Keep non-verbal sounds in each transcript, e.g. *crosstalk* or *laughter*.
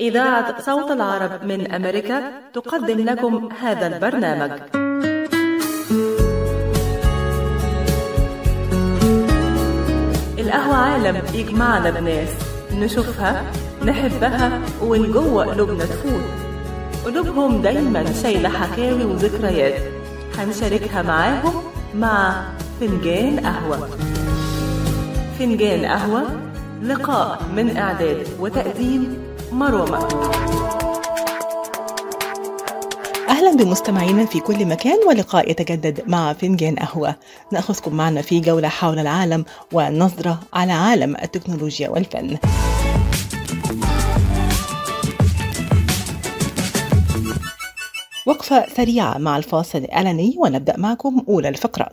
إذاعة صوت العرب من أمريكا تقدم لكم هذا البرنامج. القهوة عالم يجمعنا بناس نشوفها نحبها ومن جوه قلوبنا تفوت. قلوبهم دايما شايلة حكاوي وذكريات. هنشاركها معاهم مع فنجان قهوة. فنجان قهوة لقاء من إعداد وتقديم مأمون أهلا بمستمعينا في كل مكان ولقاء يتجدد مع فنجان قهوة. نأخذكم معنا في جولة حول العالم ونظرة على عالم التكنولوجيا والفن. وقفة سريعة مع الفاصل الإعلاني ونبدأ معكم أولى الفقرات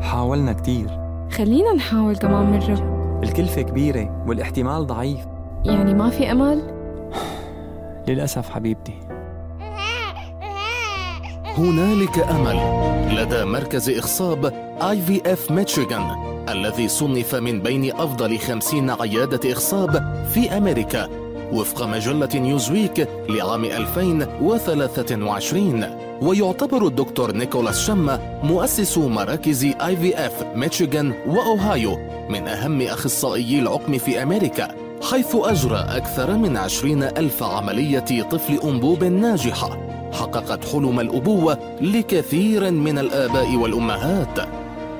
حاولنا كتير. خلينا نحاول كمان مرة الكلفة كبيرة والاحتمال ضعيف. يعني ما في أمل؟ للأسف حبيبتي. هنالك أمل لدى مركز إخصاب IVF ميشيغان الذي صنف من بين أفضل خمسين عيادة إخصاب في أمريكا وفق مجلة نيوزويك لعام 2023 ويعتبر الدكتور نيكولاس شما مؤسس مراكز IVF ميشيغان وأوهايو من أهم اخصائيي العقم في أمريكا. حيث أجرى أكثر من عشرين ألف عملية طفل أنبوب ناجحة حققت حلم الأبوة لكثير من الآباء والأمهات.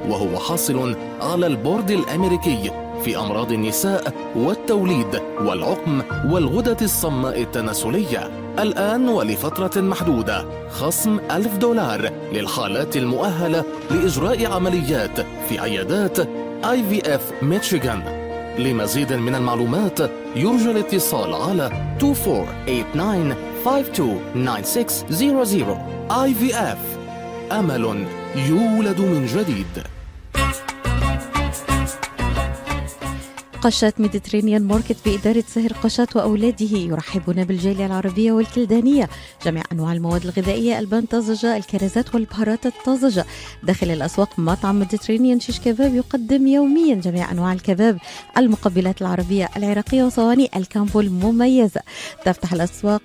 وهو حاصل على البورد الأمريكي في أمراض النساء والتوليد والعقم والغدة الصماء التناسلية. الآن ولفترة محدودة خصم ألف دولار للحالات المؤهلة لإجراء عمليات في عيادات IVF ميشيغان لمزيد من المعلومات يرجى الاتصال على 2489-529600 IVF أمل يولد من جديد. قشات Mediterranean Market بإدارة سهر قشات وأولاده. يرحبون بالجالية العربية والكلدانية. جميع أنواع المواد الغذائية البان طازجة الكرزات والبهارات الطازجة. داخل الأسواق مطعم Mediterranean شيش كباب يقدم يوميا جميع أنواع الكباب. المقبلات العربية العراقية وصواني ال combo المميزة تفتح الأسواق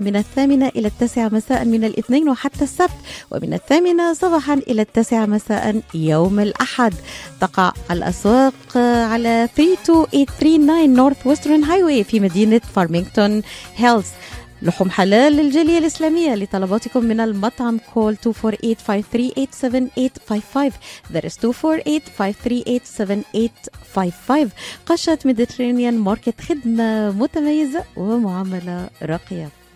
من الثامنة إلى التاسعة مساء من الاثنين وحتى السبت. ومن الثامنة صباحا إلى التاسعة مساء يوم الأحد. تقع الأسواق على 32839 Northwestern Highway في مدينة فارمينغتون هيلز لحوم حلال للجالية الإسلامية لطلباتكم من المطعم call 248-538-7855 that is 248-538-7855 قشة Mediterranean Market خدمة متميزة ومعاملة راقية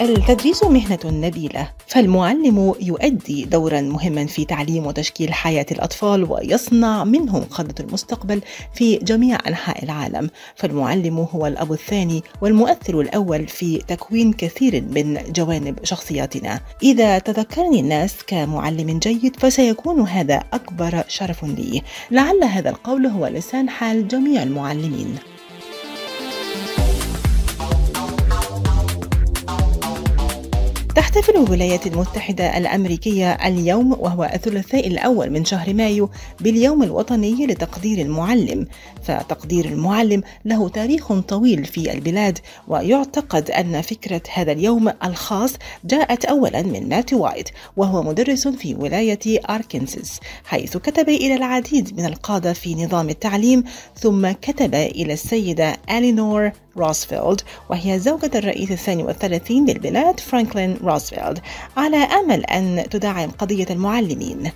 التدريس مهنة نبيلة فالمعلم يؤدي دورا مهما في تعليم وتشكيل حياة الأطفال ويصنع منهم قادة المستقبل في جميع أنحاء العالم. فالمعلم هو الأب الثاني والمؤثر الأول في تكوين كثير من جوانب شخصياتنا. إذا تذكرني الناس كمعلم جيد فسيكون هذا أكبر شرف لي. لعل هذا القول هو لسان حال جميع المعلمين. تحتفل الولايات المتحدة الأمريكية اليوم وهو الثلاثاء الأول من شهر مايو باليوم الوطني لتقدير المعلم. فتقدير المعلم له تاريخ طويل في البلاد ويعتقد أن فكرة هذا اليوم الخاص جاءت أولا من مات وايت وهو مدرس في ولاية أركنسس حيث كتب إلى العديد من القادة في نظام التعليم ثم كتب إلى السيدة ألينور روزفلد وهي زوجة الرئيس الثاني والثلاثين للبلاد فرانكلين روزفلد على أمل أن تدعم قضية المعلمين.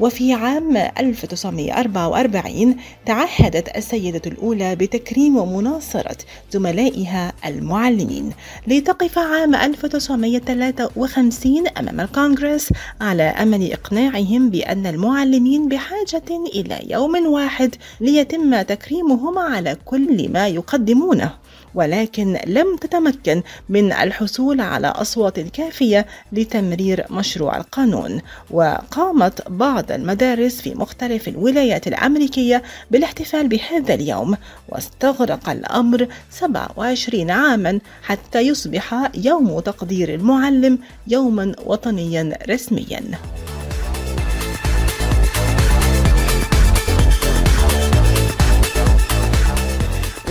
وفي عام 1944 تعهدت السيدة الأولى بتكريم ومناصرة زملائها المعلمين لتقف عام 1953 أمام الكونغرس على أمل إقناعهم بأن المعلمين بحاجة إلى يوم واحد ليتم تكريمهم على كل ما يقدمونه. ولكن لم تتمكن من الحصول على أصوات كافية لتمرير مشروع القانون. وقامت بعض المدارس في مختلف الولايات الأمريكية بالاحتفال بهذا اليوم واستغرق الأمر 27 عاما حتى يصبح يوم تقدير المعلم يوما وطنيا رسميا.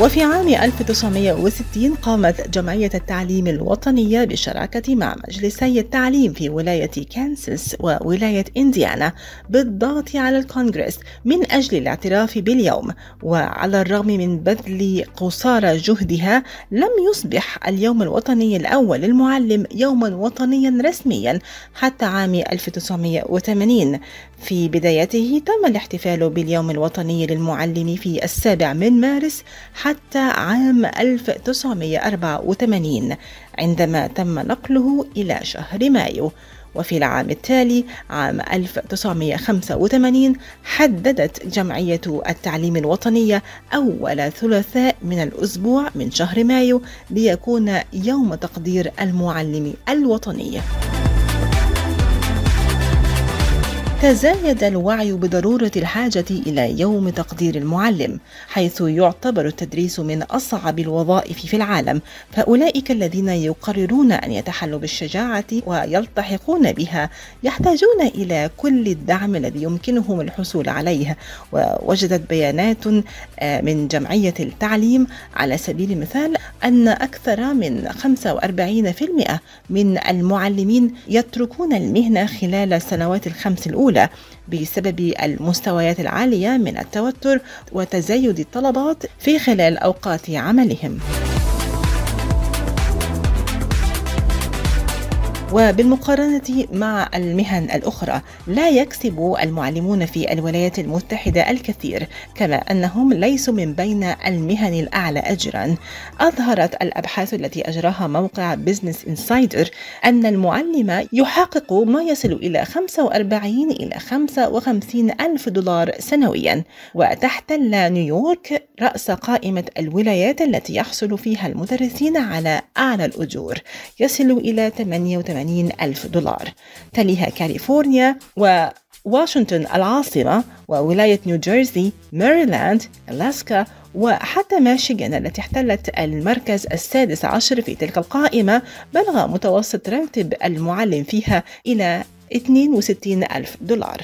وفي عام 1960 قامت جمعية التعليم الوطنية بالشراكة مع مجلسي التعليم في ولاية كانساس وولاية إنديانا بالضغط على الكونغرس من أجل الاعتراف باليوم. وعلى الرغم من بذل قصارى جهدها لم يصبح اليوم الوطني الأول للمعلم يوما وطنيا رسميا حتى عام 1980 في بدايته تم الاحتفال باليوم الوطني للمعلم في السابع من مارس حتى عام 1984 عندما تم نقله إلى شهر مايو وفي العام التالي عام 1985 حددت جمعية التعليم الوطنية أول ثلاثاء من الأسبوع من شهر مايو ليكون يوم تقدير المعلم الوطني. تزايد الوعي بضرورة الحاجة إلى يوم تقدير المعلم حيث يعتبر التدريس من أصعب الوظائف في العالم فأولئك الذين يقررون أن يتحلوا بالشجاعة ويلتحقون بها يحتاجون إلى كل الدعم الذي يمكنهم الحصول عليه. ووجدت بيانات آه، من جمعية التعليم على سبيل المثال أن أكثر من 45% من المعلمين يتركون المهنة خلال السنوات الخمس الأولى. الأولى بسبب المستويات العالية من التوتر وتزايد الطلبات في خلال أوقات عملهم. وبالمقارنة مع المهن الأخرى لا يكسب المعلمون في الولايات المتحدة الكثير كما أنهم ليسوا من بين المهن الأعلى أجرا. أظهرت الأبحاث التي أجراها موقع Business Insider أن المعلم يحقق ما يصل إلى 45 إلى 55 ألف دولار سنويا وتحتل نيويورك رأس قائمة الولايات التي يحصل فيها المدرسين على أعلى الأجور. يصل إلى 88 80 ألف دولار. تليها كاليفورنيا وواشنطن العاصمة وولاية نيوجيرسي ماريلاند ألاسكا وحتى ميشيغان التي احتلت المركز السادس عشر في تلك القائمة بلغ متوسط راتب المعلم فيها إلى 62 ألف دولار.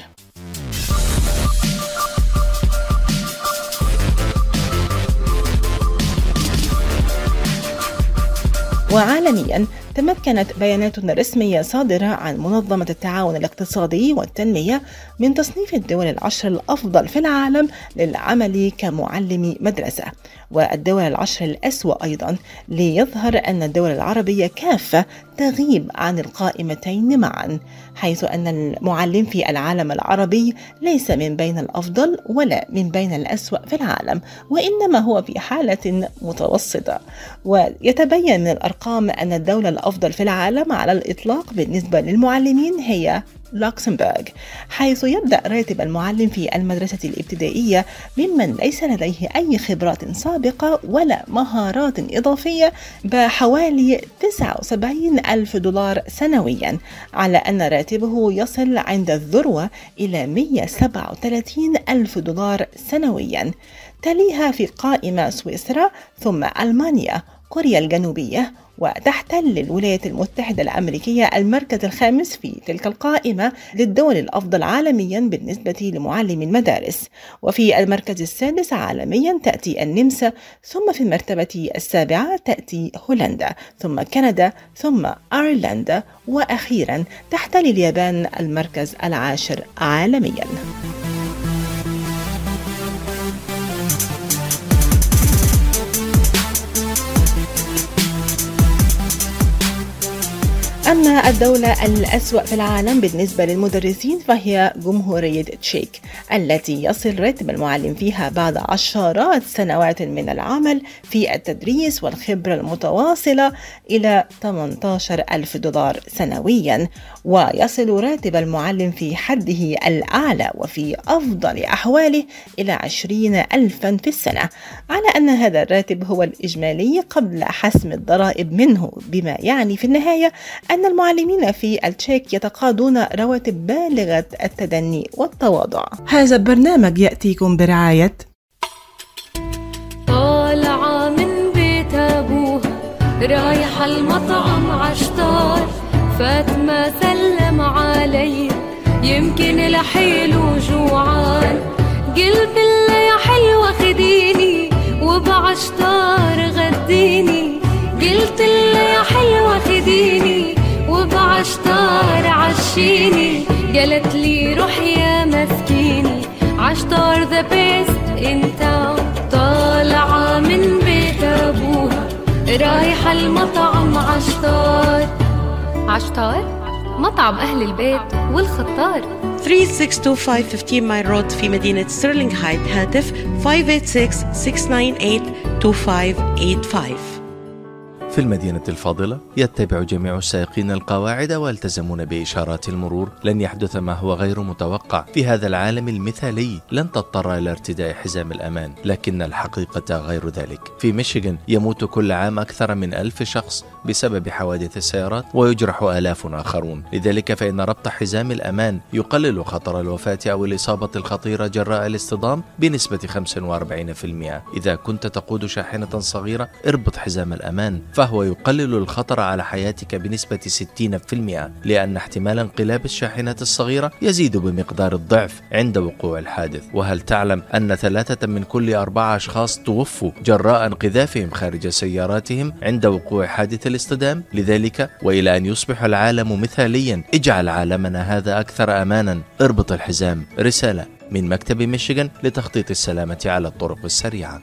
وعالميا تمكنت بيانات رسمية صادرة عن منظمة التعاون الاقتصادي والتنمية من تصنيف الدول العشر الأفضل في العالم للعمل كمعلم مدرسة. والدول العشر الأسوأ أيضا ليظهر أن الدول العربية كافة تغيب عن القائمتين معا حيث أن المعلم في العالم العربي ليس من بين الأفضل ولا من بين الأسوأ في العالم وإنما هو في حالة متوسطة. ويتبين من الأرقام أن الدولة الأفضل في العالم على الإطلاق بالنسبة للمعلمين هي لوكسمبورغ حيث يبدأ راتب المعلم في المدرسة الابتدائية ممن ليس لديه أي خبرات سابقة ولا مهارات إضافية بحوالي 79 ألف دولار سنويا على أن راتبه يصل عند الذروة إلى 137 ألف دولار سنويا تليها في قائمة سويسرا ثم ألمانيا. كوريا الجنوبية وتحتل الولايات المتحدة الأمريكية المركز الخامس في تلك القائمة للدول الأفضل عالميا بالنسبة لمعلمي المدارس. وفي المركز السادس عالميا تأتي النمسا ثم في المرتبة السابعة تأتي هولندا ثم كندا ثم أيرلندا وأخيرا تحتل اليابان المركز العاشر عالميا. أما الدولة الأسوأ في العالم بالنسبة للمدرسين فهي جمهورية تشيك التي يصل راتب المعلم فيها بعد عشرات سنوات من العمل في التدريس والخبرة المتواصلة إلى 18 ألف دولار سنويا. ويصل راتب المعلم في حده الأعلى وفي أفضل أحواله إلى 20 ألفا في السنة. على أن هذا الراتب هو الإجمالي قبل حسم الضرائب منه بما يعني في النهاية أن المعلمين في التشيك يتقاضون رواتب بالغة التدني والتواضع. هذا البرنامج يأتيكم برعاية طالعة من بيت أبوها رايحة المطعم عشتار. فاطمة سلم علي يمكن لحيله جوعان. قلت له يا حلوة خديني وبعشتار غديني. قلت له يا حلوة خديني وبعشتار عشيني قالت لي روح يا مسكيني. عشتار the best أنت طالعة من بيت أبوها. رايحة المطعم عشتار. عشتار؟ مطعم أهل البيت والخطار. 3625 15 Mile Road في مدينة ستيرلينغ Heights هاتف 586-698-2585 في المدينة الفاضلة يتبع جميع السائقين القواعد ويلتزمون بإشارات المرور. لن يحدث ما هو غير متوقع في هذا العالم المثالي. لن تضطر إلى ارتداء حزام الأمان لكن الحقيقة غير ذلك. في ميشيغان يموت كل عام أكثر من ألف شخص بسبب حوادث السيارات ويجرح آلاف آخرون. لذلك فإن ربط حزام الأمان يقلل خطر الوفاة أو الإصابة الخطيرة جراء الاصطدام بنسبة 45% إذا كنت تقود شاحنة صغيرة اربط حزام الأمان. فهو يقلل الخطر على حياتك بنسبة 60% لأن احتمال انقلاب الشاحنة الصغيرة يزيد بمقدار الضعف عند وقوع الحادث. وهل تعلم أن ثلاثة من كل أربعة أشخاص توفوا جراء انقذافهم خارج سياراتهم عند وقوع حادث الاصطدام؟ لذلك وإلى أن يصبح العالم مثاليا اجعل عالمنا هذا أكثر أمانا. اربط الحزام. رسالة من مكتب ميشيغان لتخطيط السلامة على الطرق السريعة.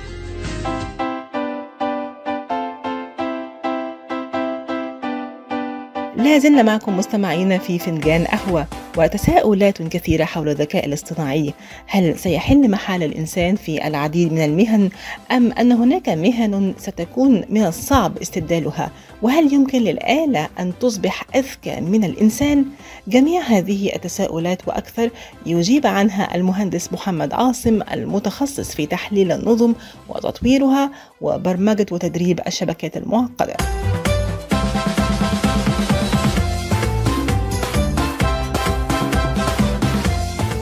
لا زلنا معكم مستمعين في فنجان قهوة وتساؤلات كثيرة حول الذكاء الاصطناعي. هل سيحل محل الإنسان في العديد من المهن أم أن هناك مهن ستكون من الصعب استبدالها؟ وهل يمكن للآلة أن تصبح أذكى من الإنسان؟ جميع هذه التساؤلات وأكثر يجيب عنها المهندس محمد عاصم المتخصص في تحليل النظم وتطويرها وبرمجة وتدريب الشبكات المعقدة.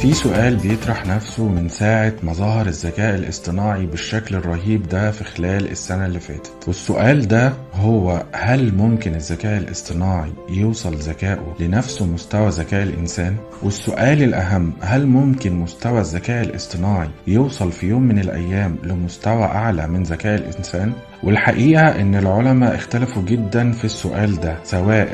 في سؤال بيطرح نفسه من ساعة ما ظهر الذكاء الاصطناعي بالشكل الرهيب ده في خلال السنة اللي فاتت والسؤال ده هو هل ممكن الذكاء الاصطناعي يوصل ذكائه لنفس مستوى ذكاء الإنسان؟ والسؤال الأهم هل ممكن مستوى الذكاء الاصطناعي يوصل في يوم من الأيام لمستوى أعلى من ذكاء الإنسان؟ والحقيقة إن العلماء اختلفوا جدا في السؤال ده سواء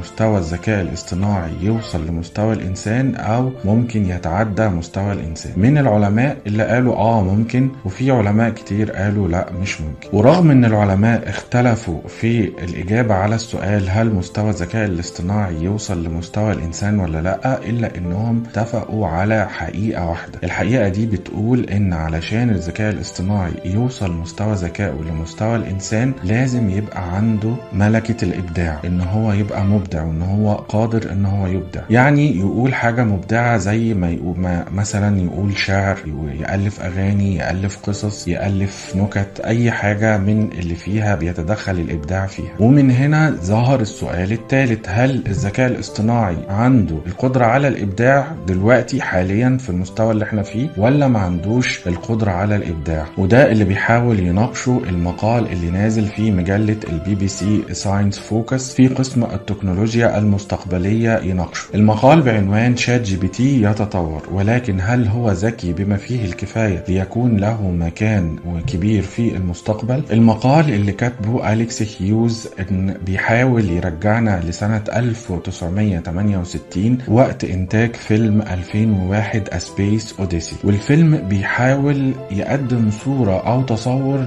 مستوى الذكاء الاصطناعي يوصل لمستوى الإنسان أو ممكن يتعدى مستوى الإنسان. من العلماء اللي قالوا آه ممكن وفي علماء كتير قالوا لا مش ممكن. ورغم إن العلماء اختلفوا في الإجابة على السؤال هل مستوى الذكاء الاصطناعي يوصل لمستوى الإنسان ولا لأ إلا إنهم اتفقوا على حقيقة واحدة. الحقيقة دي بتقول إن علشان الذكاء الاصطناعي يوصل مستوى ذكائه لمستوى الإنسان لازم يبقى عنده ملكة الإبداع إن هو يبقى مبدع وإن هو قادر إن هو يبدع. يعني يقول حاجة مبدعة زي ما, يقول ما مثلا يقول شعر يألف أغاني يألف قصص يألف نكت أي حاجة من اللي فيها بيتدخل الإبداع فيها. ومن هنا ظهر السؤال الثالث هل الذكاء الاصطناعي عنده القدرة على الإبداع دلوقتي حاليا في المستوى اللي إحنا فيه ولا ما عندوش القدرة على الإبداع؟ وده اللي بيحاول يناقشه المقال اللي نازل في مجلة البي بي سي Science Focus في قسم التكنولوجيا المستقبلية يناقشه. المقال بعنوان ChatGPT يتطور ولكن هل هو ذكي بما فيه الكفاية ليكون له مكان كبير في المستقبل؟ المقال اللي كاتبه أليكس هيوز إن بيحاول يرجعنا لسنة 1968 وقت إنتاج فيلم 2001 A Space Odyssey. والفيلم بيحاول يقدم صورة أو تصور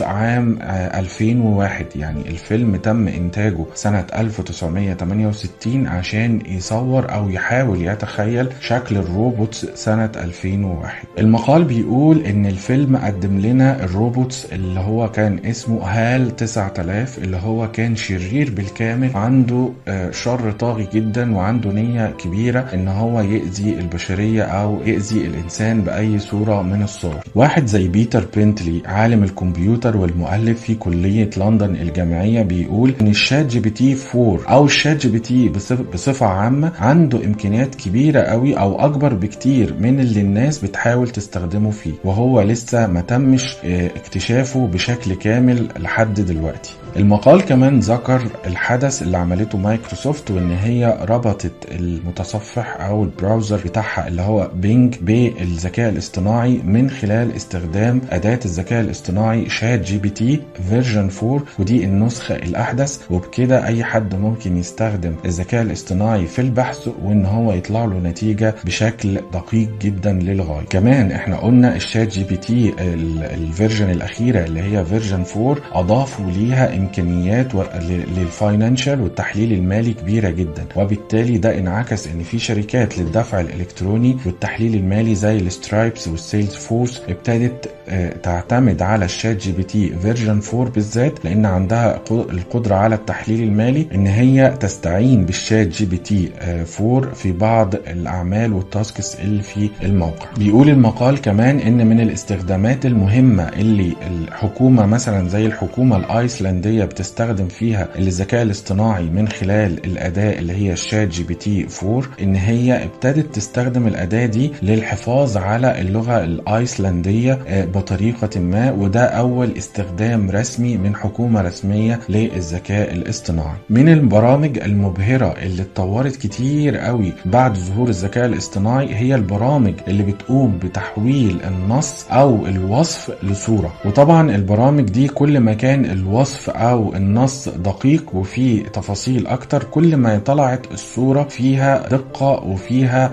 عام 2001 يعني الفيلم تم إنتاجه سنة 1968 عشان يصور أو يحاول يتخيل شكل ال robots سنة 2001 المقال بيقول إن الفيلم قدم لنا ال robots اللي هو كان اسمه HAL 9000 اللي هو كان شرير بالكامل عنده شر طاغي جدا وعنده نية كبيرة إن هو يأذي البشرية أو يأذي الإنسان بأي صورة من الصور. واحد زي بيتر بينتلي عالم الكمبيوتر والمؤلف في كلية لندن الجامعية بيقول إن ال ChatGPT 4 أو ال ChatGPT بصفة عامة عنده إمكانيات كبيرة قوي أو أكبر بكتير من اللي الناس بتحاول تستخدمه فيه وهو لسه ما تمش اكتشافه بشكل كامل لحد دلوقتي. المقال كمان ذكر الحدث اللي عملته مايكروسوفت وإن هي ربطت المتصفح أو ال browser بتاعها اللي هو Bing بالذكاء الاصطناعي من خلال استخدام أداة الذكاء الاصطناعي ChatGPT version 4 ودي النسخة الأحدث وبكده أي حد ممكن يستخدم الذكاء الاصطناعي في البحث وإن هو يطلع له نتيجة بشكل دقيق جدا للغاية. كمان إحنا قلنا ال ChatGPT ال version الأخيرة اللي هي version 4 أضافوا ليها إمكانيات لل financial والتحليل المالي كبيرة جدا. وبالتالي ده انعكس إن في شركات للدفع الإلكتروني والتحليل المالي زي ال Stripe وال Salesforce ابتدت تعتمد على ال ChatGPT version 4 بالذات لأن عندها القدرة على التحليل المالي إن هي تستعين بال ChatGPT 4 في بعض الأعمال وال tasks اللي في الموقع. بيقول المقال كمان إن من الاستخدامات المهمة اللي الحكومة مثلا زي الحكومة الأيسلندية بتستخدم فيها الذكاء الاصطناعي من خلال الأداة اللي هي ال ChatGPT 4 إن هي ابتدت تستخدم الأداة دي للحفاظ على اللغة الأيسلندية بطريقة ما وده أول استخدام رسمي من حكومة رسمية للذكاء الاصطناعي. من البرامج المبهرة اللي اتطورت كتير قوي بعد ظهور الذكاء الاصطناعي هي البرامج اللي بتقوم بتحويل النص أو الوصف لصورة. وطبعا البرامج دي كل ما كان الوصف أو النص دقيق وفيه تفاصيل أكتر كل ما طلعت الصورة فيها دقة وفيها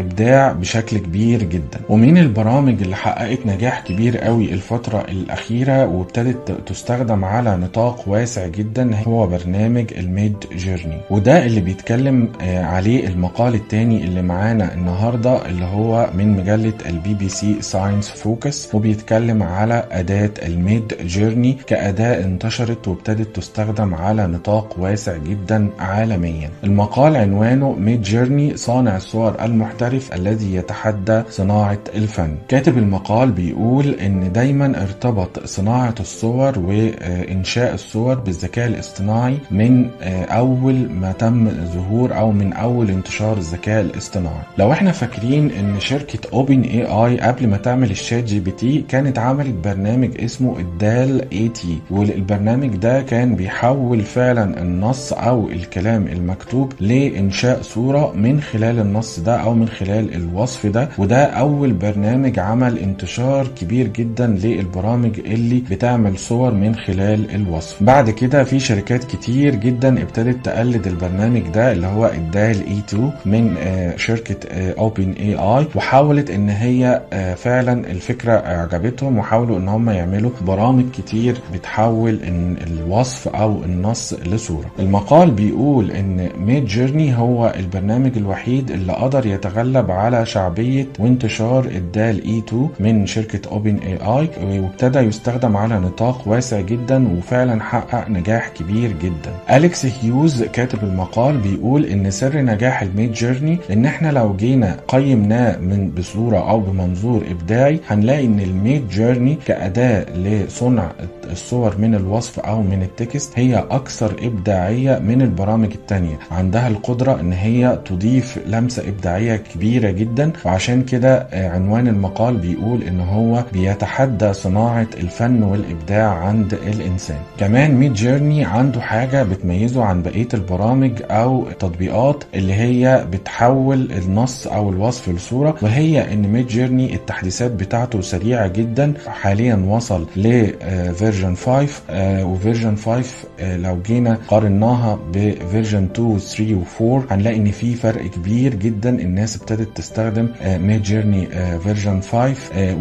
إبداع بشكل كبير جدا. ومن البرامج اللي حققت نجاح كبير قوي الفترة الأخيرة وابتدت تستخدم على نطاق واسع جدا هو برنامج ال Midjourney. وده اللي بيتكلم عليه المقال التاني اللي معانا النهاردة اللي هو من مجلة ال BBC Science Focus وبيتكلم على أداة ال Midjourney كأداة انتشرت وابتدت تستخدم على نطاق واسع جدا عالميا. المقال عنوانه Midjourney صانع الصور المحترف الذي يتحدى صناعة الفن كاتب المقال بيقول إن دايما ارتبط صناعة الصور وإنشاء الصور بالذكاء الاصطناعي من أول ما تم ظهور أو من أول انتشار الذكاء الاصطناعي. لو إحنا فاكرين إن شركة OpenAI قبل ما تعمل ال ChatGPT كانت عملت برنامج اسمه ال DALL-E 2 والبرنامج ده كان بيحول فعلا النص أو الكلام المكتوب لإنشاء صورة من خلال النص ده أو من خلال الوصف ده وده أول برنامج عمل انتشار كبير جدا للبرامج اللي بتعمل صور من خلال الوصف. بعد كده في شركات كتير جدا ابتدت تقلد البرنامج ده اللي هو ال DALL-E 2 من آه، شركة OpenAI وحاولت إن هي آه، فعلا الفكرة أعجبتهم وحاولوا إن هم يعملوا برامج كتير بتحول الوصف أو النص لصورة. المقال بيقول إن Midjourney هو البرنامج الوحيد اللي قدر يتغلب على شعبية وانتشار ال DALL-E 2 من شركة OpenAI وابتدى يستخدم على نطاق واسع جدا وفعلا حقق نجاح كبير جدا. أليكس هيوز كاتب المقال بيقول إن سر نجاح ال Midjourney إن إحنا لو جينا قيمناه من بصورة أو بمنظور إبداعي هنلاقي إن ال Midjourney كأداة لصنع الصور من الوصف أو من ال text هي أكثر إبداعية من البرامج التانية. عندها القدرة إن هي تضيف لمسة إبداعية كبيرة جدا وعشان كده آه، عنوان المقال بيقول إن هو بيتحدى صناعة الفن والإبداع عند الإنسان. كمان Midjourney عنده حاجة بتميزه عن بقية البرامج أو التطبيقات اللي هي بتحول النص أو الوصف لصورة وهي إن Midjourney التحديثات بتاعته سريعة جدا. حاليا وصل ل version 5 آه، و version 5 آه، لو جينا قارناها ب version 2 و 3 و 4 هنلاقي إن في فرق كبير جدا. الناس ابتدت تستخدم Midjourney version 5 آه،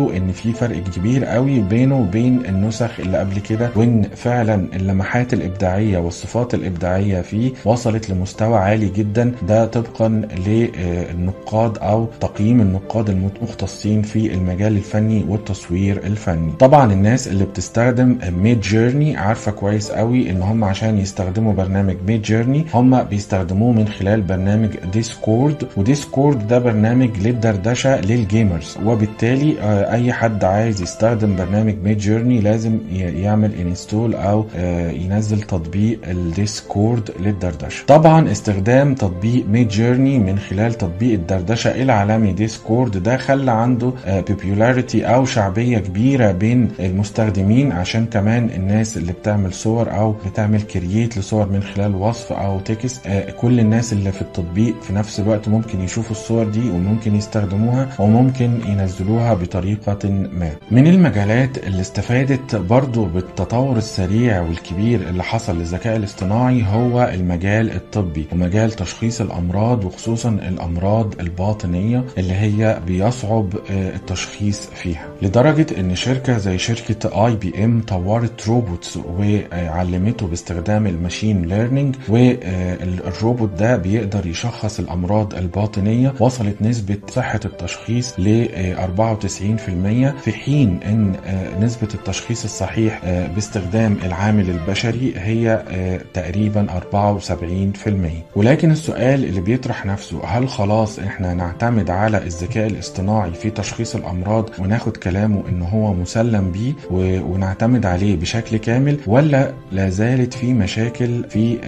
ويقولوا إن في فرق كبير قوي بينه وبين النسخ اللي قبل كده وإن فعلا اللمحات الإبداعية والصفات الإبداعية فيه وصلت لمستوى عالي جدا. ده طبقا للنقاد أو تقييم النقاد المختصين في المجال الفني والتصوير الفني. طبعا الناس اللي بتستخدم Midjourney عارفة كويس قوي إن هم عشان يستخدموا برنامج Midjourney هم بيستخدموه من خلال برنامج Discord و Discord ده برنامج للدردشة لل gamers وبالتالي آه، أي حد عايز يستخدم برنامج Midjourney لازم يعمل install أو آه، ينزل تطبيق ال Discord للدردشة. طبعا استخدام تطبيق Midjourney من خلال تطبيق الدردشة العالمي Discord ده خلى عنده popularity أو شعبية كبيرة بين المستخدمين عشان كمان الناس اللي بتعمل صور أو بتعمل create لصور من خلال وصف أو text آه، كل الناس اللي في التطبيق في نفس الوقت ممكن يشوفوا الصور دي وممكن يستخدموها وممكن ينزلوها بطريقة ما. من المجالات اللي استفادت برضو بالتطور السريع والكبير اللي حصل للذكاء الاصطناعي هو المجال الطبي ومجال تشخيص الأمراض وخصوصا الأمراض الباطنية اللي هي بيصعب آه، التشخيص فيها. لدرجة إن شركة زي شركة IBM طورت robots وعلمته باستخدام ال machine learning والروبوت ده بيقدر يشخص الأمراض الباطنية وصلت نسبة صحة التشخيص ل 94% في حين إن آه، نسبة التشخيص الصحيح آه، باستخدام العامل البشري هي آه، تقريبا 74% ولكن السؤال اللي بيطرح نفسه هل خلاص إحنا نعتمد على الذكاء الاصطناعي في تشخيص الأمراض وناخد كلامه إن هو مسلم بيه ونعتمد عليه بشكل كامل ولا لا زالت في مشاكل في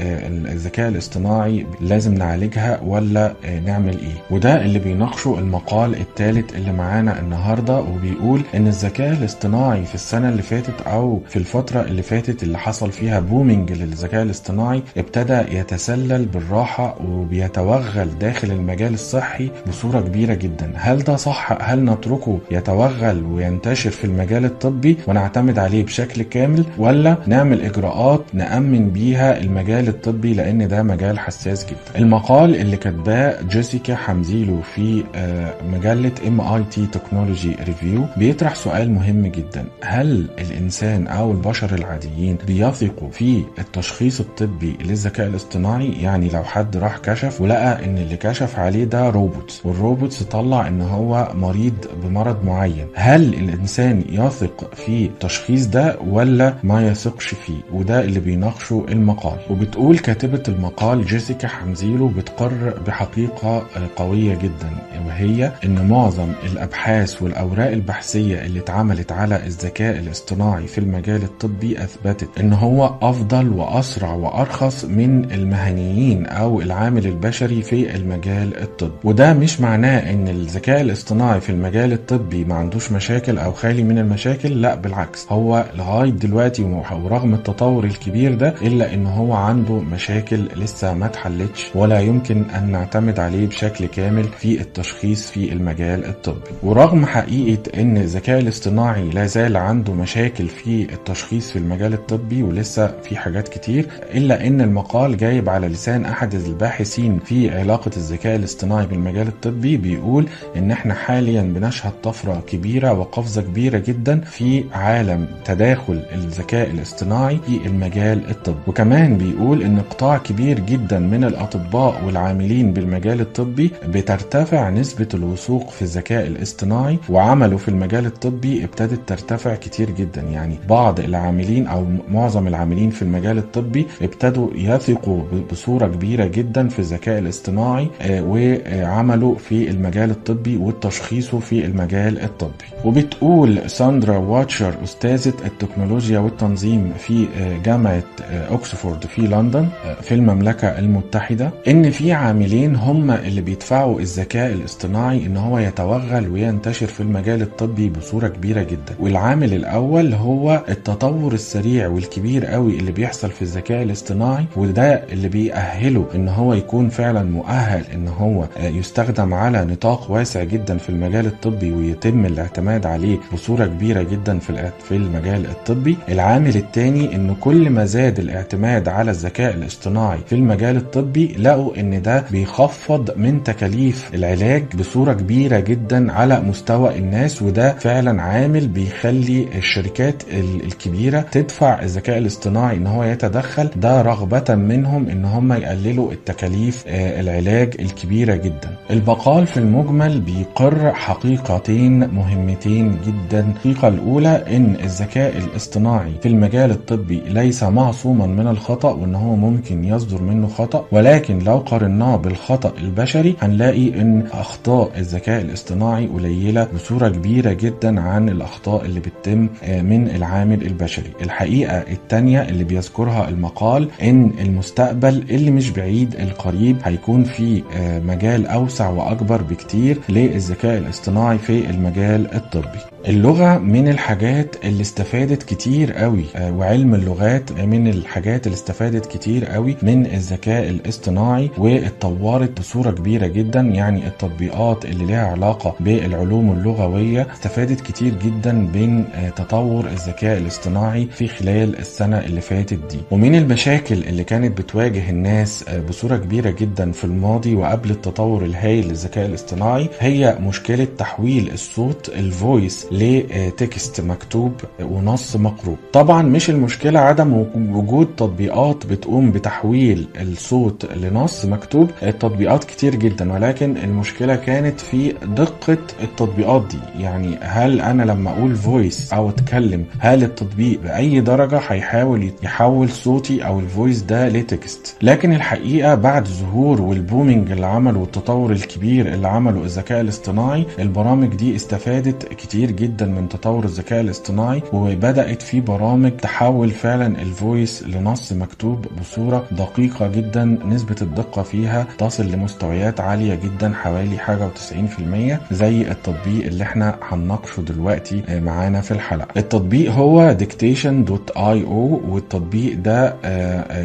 الذكاء الاصطناعي لازم نعالجها ولا نعمل إيه؟ وده اللي بيناقشه المقال الثالث اللي معانا النهارده وبيقول إن الذكاء الاصطناعي في السنة اللي فاتت أو في الفترة اللي فاتت اللي حصل فيها booming للذكاء الاصطناعي ابتدى يتسلل بالراحة وبيتوغل داخل المجال الصحي بصورة كبيرة جدا. هل ده صح؟ هل نتركه يتوغل وينتشر في المجال الطبي ونعتمد عليه بشكل كامل؟ ولا نعمل إجراءات نأمن بيها المجال الطبي لأن ده مجال حساس جدا؟ المقال اللي كاتباه جيسيكا هامزيلو في آه، مجلة MIT Technology Review بيطرح سؤال مهم جدا. هل الإنسان أو البشر العاديين بيثقوا في التشخيص الطبي للذكاء الاصطناعي؟ يعني لو حد راح كشف ولقى إن اللي كشف عليه ده روبوت والروبوت طلع إن هو مريض بمرض معين هل الإنسان يثق في التشخيص ده ولا ما يثقش فيه؟ وده اللي بيناقشه المقال. وبتقول كاتبة المقال جيسيكا حمزيلو بتقر بحقيقة قوية جدا وهي إن معظم الأبحاث البحثية اللي اتعملت على الذكاء الاصطناعي في المجال الطبي أثبتت إن هو أفضل وأسرع وأرخص من المهنيين أو العامل البشري في المجال الطبي وده مش معناه إن الذكاء الاصطناعي في المجال الطبي ما عندوش مشاكل أو خالي من المشاكل لا بالعكس. هو لغاية دلوقتي ورغم التطور الكبير ده إلا إن هو عنده مشاكل لسه ما اتحلتش ولا يمكن أن نعتمد عليه بشكل كامل في التشخيص في المجال الطبي. ورغم حقيقي لقيت إن الذكاء الاصطناعي لا زال عنده مشاكل في التشخيص في المجال الطبي ولسه في حاجات كتير إلا إن المقال جايب على لسان أحد الباحثين في علاقة الذكاء الاصطناعي بالمجال الطبي بيقول إن إحنا حاليا بنشهد طفرة كبيرة وقفزة كبيرة جدا في عالم تداخل الذكاء الاصطناعي في المجال الطبي. وكمان بيقول إن قطاع كبير جدا من الأطباء والعاملين بالمجال الطبي بترتفع نسبة الوثوق في الذكاء الاصطناعي وعمله في المجال الطبي ابتدت ترتفع كتير جدا. يعني بعض العاملين أو معظم العاملين في المجال الطبي ابتدوا يثقوا بصورة كبيرة جدا في الذكاء الاصطناعي وعمله في المجال الطبي وتشخيصه في المجال الطبي. وبتقول ساندرا واتشر أستاذة التكنولوجيا والتنظيم في جامعة أكسفورد في لندن في المملكة المتحدة إن في عاملين هم اللي بيدفعوا الذكاء الاصطناعي إن هو يتوغل وينتشر في المجال الطبي بصورة كبيرة جدا. والعامل الأول هو التطور السريع والكبير قوي اللي بيحصل في الذكاء الاصطناعي وده اللي بيأهله إن هو يكون فعلا مؤهل إن هو يستخدم على نطاق واسع جدا في المجال الطبي ويتم الاعتماد عليه بصورة كبيرة جدا في في المجال الطبي. العامل الثاني إن كل ما زاد الاعتماد على الذكاء الاصطناعي في المجال الطبي لقوا إن ده بيخفض من تكاليف العلاج بصورة كبيرة جدا على مستوى الناس وده فعلا عامل بيخلي الشركات الكبيرة تدفع الذكاء الاصطناعي إن هو يتدخل. ده رغبة منهم إن هم يقللوا التكاليف العلاج الكبيرة جدا. البقال في المجمل بيقر حقيقتين مهمتين جدا. الحقيقة الأولى إن الذكاء الاصطناعي في المجال الطبي ليس معصوما من الخطأ وإن هو ممكن يصدر منه خطأ. ولكن لو قارناه بالخطأ البشري هنلاقي إن أخطاء الذكاء الاصطناعي قليلة بصورة كبيرة جدا عن الأخطاء اللي بتتم من العامل البشري. الحقيقة التانية اللي بيذكرها المقال إن المستقبل اللي مش بعيد القريب هيكون في مجال أوسع وأكبر بكتير للذكاء الاصطناعي في المجال الطبي. اللغة من الحاجات اللي استفادت كتير قوي وعلم اللغات من الحاجات اللي استفادت كتير قوي من الذكاء الاصطناعي واتطورت بصورة كبيرة جدا. يعني التطبيقات اللي لها علاقة بالعلوم اللغوية استفادت كتير جدا من تطور الذكاء الاصطناعي في خلال السنة اللي فاتت دي. ومن المشاكل اللي كانت بتواجه الناس بصورة كبيرة جدا في الماضي وقبل التطور الهائل للذكاء الاصطناعي هي مشكلة تحويل الصوت ال voice ل text مكتوب ونص مقروء طبعا مش المشكلة عدم وجود تطبيقات بتقوم بتحويل الصوت لنص مكتوب. التطبيقات كتير جدا ولكن المشكلة كانت في دقة التطبيقات دي. يعني هل أنا لما أقول voice أو أتكلم هل التطبيق بأي درجة هيحاول يحول صوتي أو ال voice ده ل text؟ لكن الحقيقة بعد ظهور وال booming اللي عمله والتطور الكبير اللي عمله الذكاء الاصطناعي البرامج دي استفادت كتير جدا. من تطور الذكاء الاصطناعي وبدات في برامج تحول فعلا ال voice لنص مكتوب بصورة دقيقة جدا نسبة الدقة فيها تصل لمستويات عالية جدا حوالي حاجة و90% زي التطبيق اللي إحنا هنناقشه دلوقتي معانا في الحلقة. التطبيق هو dictation.io والتطبيق ده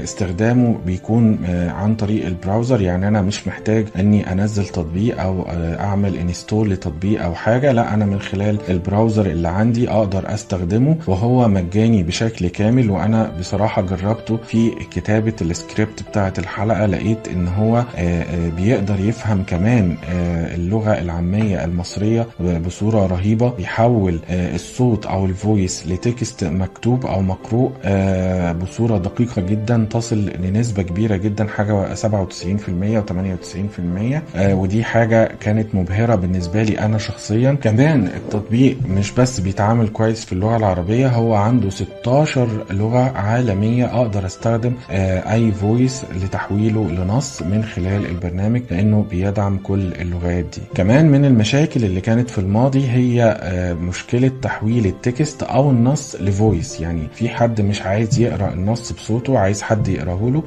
استخدامه بيكون عن طريق ال browser. يعني أنا مش محتاج إني أنزل تطبيق أو أعمل install لتطبيق أو حاجة لا أنا من خلال ال browser اللي عندي أقدر أستخدمه وهو مجاني بشكل كامل وأنا بصراحة جربته في كتابة السكريبت بتاعة الحلقة لقيت إن هو بيقدر يفهم كمان اللغة العامية المصرية بصورة رهيبة بيحول الصوت أو ال voice ل text مكتوب أو مقروء بصورة دقيقة جدا تصل لنسبة كبيرة جدا حاجة 97% و98% ودي حاجة كانت مبهرة بالنسبة لي أنا شخصيا. كمان التطبيق مش بس بيتعامل كويس في اللغة العربية هو عنده 16 لغة عالمية أقدر أستخدم أي voice لتحويله لنص من خلال البرنامج لأنه بيدعم كل اللغات دي. كمان من المشاكل اللي كانت في الماضي هي مشكلة تحويل التكست أو النص لفويس يعني في حد مش عايز يقرأ النص بصوته عايز حد يقرأه له.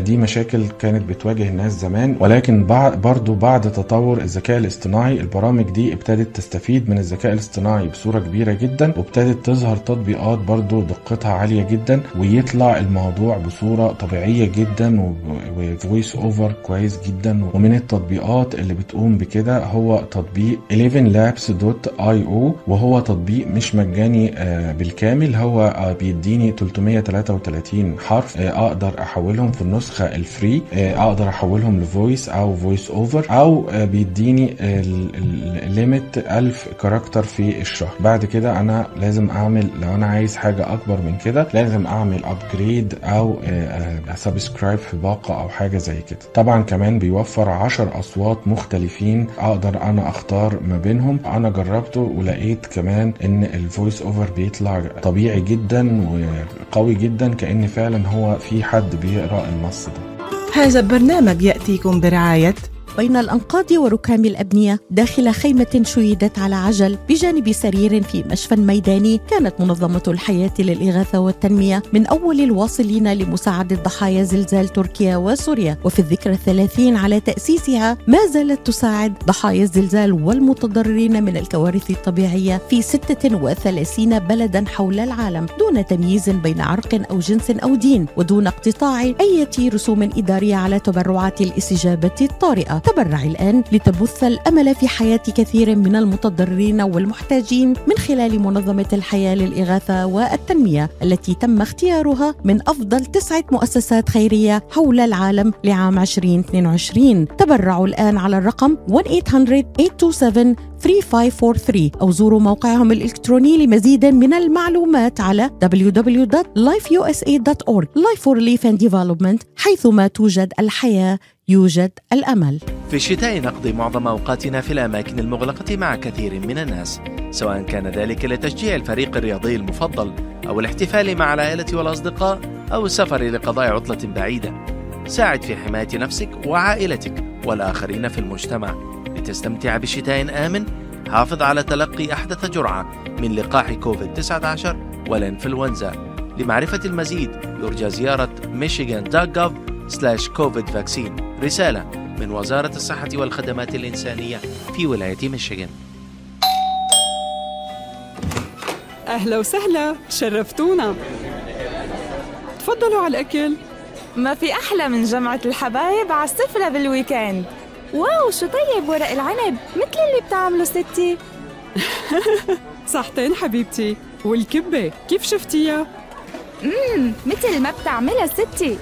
دي مشاكل كانت بتواجه الناس زمان. ولكن برضو بعد تطور الذكاء الاصطناعي البرامج دي ابتدت تستفيد من الذكاء الاصطناعي الاصطناعي بصورة كبيرة جدا وابتدت تظهر تطبيقات برضو دقتها عالية جدا ويطلع الموضوع بصورة طبيعية جدا و voice over كويس جدا. ومن التطبيقات اللي بتقوم بكده هو تطبيق 11labs.io وهو تطبيق مش مجاني آه، بالكامل هو آه، بيديني 333 حرف آه، أقدر أحولهم في النسخة ال free أقدر أحولهم ل voice أو voice over أو بيديني limit 1000 character في الشهر. بعد كده أنا لازم أعمل لو أنا عايز حاجة أكبر من كده لازم أعمل upgrade أو subscribe في باقة أو حاجة زي كده. طبعا كمان بيوفر 10 أصوات مختلفين أقدر أنا أختار ما بينهم. أنا جربته ولقيت كمان إن ال voice over بيطلع طبيعي جدا وقوي جدا كأن فعلا هو في حد بيقرأ النص ده. هذا البرنامج يأتيكم برعاية بين الأنقاض وركام الأبنية داخل خيمة شيدت على عجل بجانب سرير في مشفى ميداني. كانت منظمة الحياة للإغاثة والتنمية من أول الواصلين لمساعدة ضحايا زلزال تركيا وسوريا. وفي الذكرى الثلاثين على تأسيسها ما زالت تساعد ضحايا الزلزال والمتضررين من الكوارث الطبيعية في 36 بلدا حول العالم دون تمييز بين عرق أو جنس أو دين ودون اقتطاع أي رسوم إدارية على تبرعات الاستجابة الطارئة. تبرع الآن لتبث الأمل في حياة كثير من المتضررين والمحتاجين من خلال منظمة الحياة للإغاثة والتنمية التي تم اختيارها من أفضل تسعة مؤسسات خيرية حول العالم لعام 2022 تبرعوا الآن على الرقم 1-800-827 3543 أو زوروا موقعهم الإلكتروني لمزيد من المعلومات على www.lifeusa.org Life for Relief and Development حيثما توجد الحياة يوجد الأمل. في الشتاء نقضي معظم أوقاتنا في الأماكن المغلقة مع كثير من الناس سواء كان ذلك لتشجيع الفريق الرياضي المفضل أو الاحتفال مع العائلة والأصدقاء أو السفر لقضاء عطلة بعيدة. ساعد في حماية نفسك وعائلتك والآخرين في المجتمع. لتستمتع بشتاء آمن حافظ على تلقي أحدث جرعة من لقاح كوفيد 19 والإنفلونزا لمعرفة المزيد يرجى زيارة michigan.gov/covid vaccine. رسالة من وزارة الصحة والخدمات الإنسانية في ولاية ميشيغان. أهلا وسهلا شرفتونا. تفضلوا على الأكل. ما في أحلى من جمعة الحبايب على السفرة بالويكند واو شو طيب ورق العنب مثل اللي بتعمله ستي. *laughs* صحتين حبيبتي والكبة كيف شفتيها؟ امم مثل ما بتعملها ستي.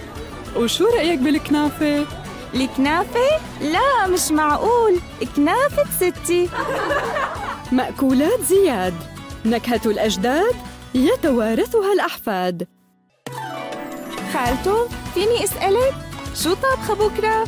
وشو رأيك بالكنافة؟ الكنافة؟ لا مش معقول. كنافة ستي. *laughs* مأكولات زياد. نكهة الأجداد يتوارثها الأحفاد. خالته فيني أسألك؟ شو طابخة بكرة؟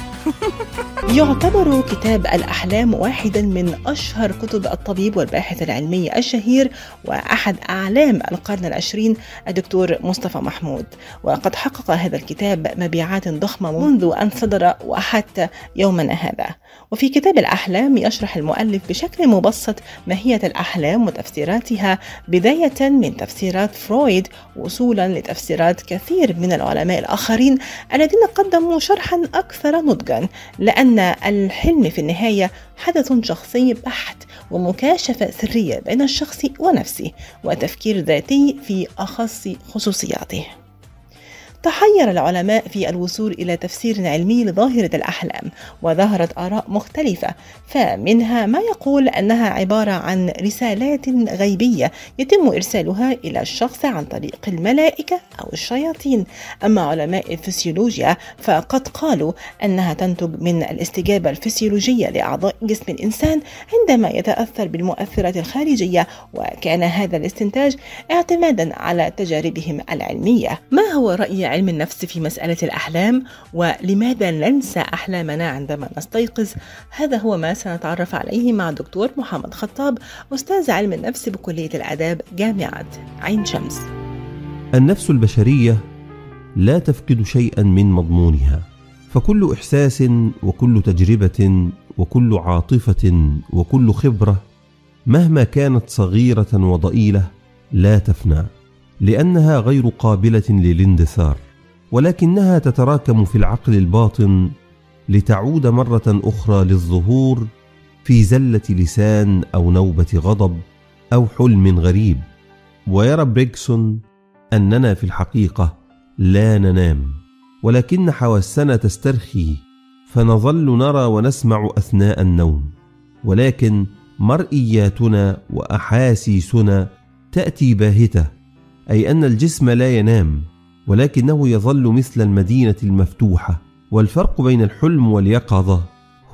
*laughs* يعتبر كتاب الأحلام واحدا من أشهر كتب الطبيب والباحث العلمي الشهير وأحد أعلام القرن العشرين الدكتور مصطفى محمود وقد حقق هذا الكتاب مبيعات ضخمة منذ أن صدر وحتى يومنا هذا وفي كتاب الأحلام يشرح المؤلف بشكل مبسط ماهية الأحلام وتفسيراتها بداية من تفسيرات فرويد وصولا لتفسيرات كثير من العلماء الآخرين الذين قدموا شرحا أكثر نضجا لأن الحلم في النهاية حدث شخصي بحت ومكاشفة سرية بين الشخص ونفسه وتفكير ذاتي في أخص خصوصياته. تحير العلماء في الوصول إلى تفسير علمي لظاهرة الأحلام وظهرت آراء مختلفة. فمنها ما يقول أنها عبارة عن رسالات غيبية يتم إرسالها إلى الشخص عن طريق الملائكة أو الشياطين. أما علماء الفسيولوجيا فقد قالوا أنها تنتج من الاستجابة الفسيولوجية لأعضاء جسم الإنسان عندما يتأثر بالمؤثرات الخارجية وكان هذا الاستنتاج اعتمادا على تجاربهم العلمية. ما هو رأي علم النفس في مسألة الأحلام ولماذا ننسى أحلامنا عندما نستيقظ؟ هذا هو ما سنتعرف عليه مع الدكتور محمد خطاب أستاذ علم النفس بكلية الآداب جامعة عين شمس. النفس البشرية لا تفقد شيئا من مضمونها فكل إحساس وكل تجربة وكل عاطفة وكل خبرة مهما كانت صغيرة وضئيلة لا تفنى. لأنها غير قابلة للاندثار ولكنها تتراكم في العقل الباطن لتعود مرة أخرى للظهور في زلة لسان أو نوبة غضب أو حلم غريب. ويرى بريكسون أننا في الحقيقة لا ننام ولكن حواسنا تسترخي فنظل نرى ونسمع أثناء النوم. ولكن مرئياتنا وأحاسيسنا تأتي باهتة أي أن الجسم لا ينام ولكنه يظل مثل المدينة المفتوحة والفرق بين الحلم واليقظة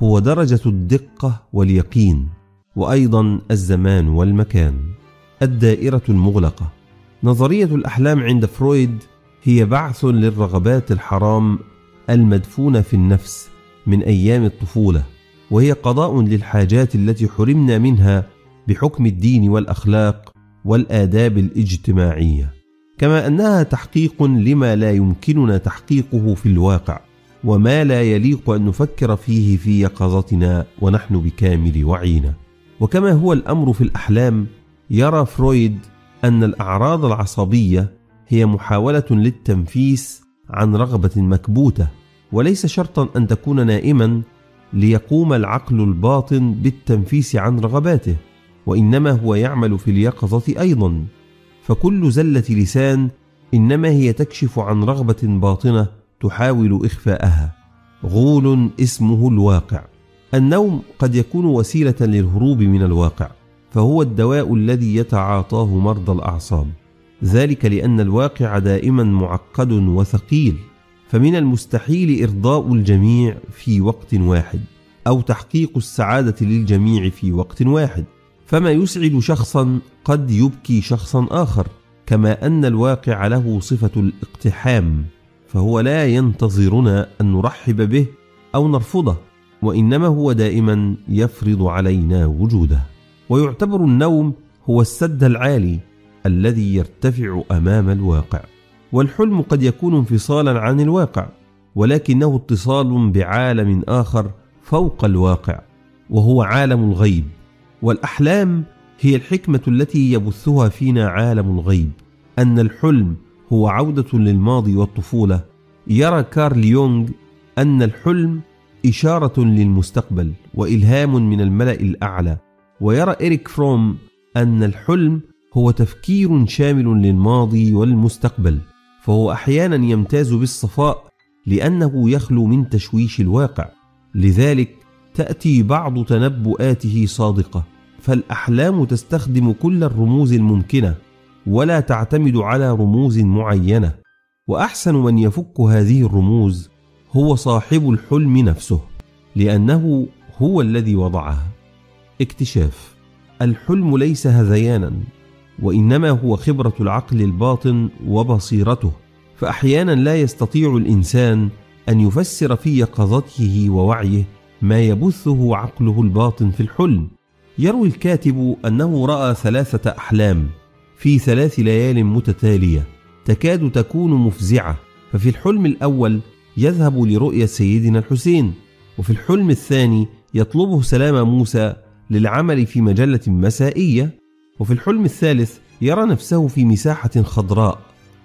هو درجة الدقة واليقين وأيضا الزمان والمكان. الدائرة المغلقة. نظرية الأحلام عند فرويد هي بعث للرغبات الحرام المدفونة في النفس من أيام الطفولة وهي قضاء للحاجات التي حرمنا منها بحكم الدين والأخلاق والآداب الاجتماعية كما أنها تحقيق لما لا يمكننا تحقيقه في الواقع وما لا يليق أن نفكر فيه في يقظتنا ونحن بكامل وعينا. وكما هو الأمر في الأحلام يرى فرويد أن الأعراض العصبية هي محاولة للتنفيس عن رغبة مكبوتة وليس شرطا أن تكون نائما ليقوم العقل الباطن بالتنفيس عن رغباته. وإنما هو يعمل في اليقظة أيضا. فكل زلة لسان إنما هي تكشف عن رغبة باطنة تحاول إخفاءها. غول اسمه الواقع. النوم قد يكون وسيلة للهروب من الواقع فهو الدواء الذي يتعاطاه مرضى الأعصاب. ذلك لأن الواقع دائما معقد وثقيل فمن المستحيل إرضاء الجميع في وقت واحد أو تحقيق السعادة للجميع في وقت واحد. فما يسعد شخصا قد يبكي شخصا آخر كما أن الواقع له صفة الاقتحام فهو لا ينتظرنا أن نرحب به أو نرفضه وإنما هو دائما يفرض علينا وجوده. ويعتبر النوم هو السد العالي الذي يرتفع أمام الواقع. والحلم قد يكون انفصالا عن الواقع ولكنه اتصال بعالم آخر فوق الواقع وهو عالم الغيب. والأحلام هي الحكمة التي يبثها فينا عالم الغيب أن الحلم هو عودة للماضي والطفولة. يرى كارل يونغ أن الحلم إشارة للمستقبل وإلهام من الملأ الأعلى. ويرى إريك فروم أن الحلم هو تفكير شامل للماضي والمستقبل فهو أحيانا يمتاز بالصفاء لأنه يخلو من تشويش الواقع. لذلك تأتي بعض تنبؤاته صادقة. فالأحلام تستخدم كل الرموز الممكنة ولا تعتمد على رموز معينة. وأحسن من يفك هذه الرموز هو صاحب الحلم نفسه لأنه هو الذي وضعها. اكتشاف الحلم ليس هذيانا وإنما هو خبرة العقل الباطن وبصيرته. فأحيانا لا يستطيع الإنسان أن يفسر في يقظته ووعيه ما يبثه عقله الباطن في الحلم. يروي الكاتب أنه رأى ثلاثة أحلام في ثلاث ليال متتالية تكاد تكون مفزعة ففي الحلم الأول يذهب لرؤية سيدنا الحسين وفي الحلم الثاني يطلبه سلام موسى للعمل في مجلة مسائية وفي الحلم الثالث يرى نفسه في مساحة خضراء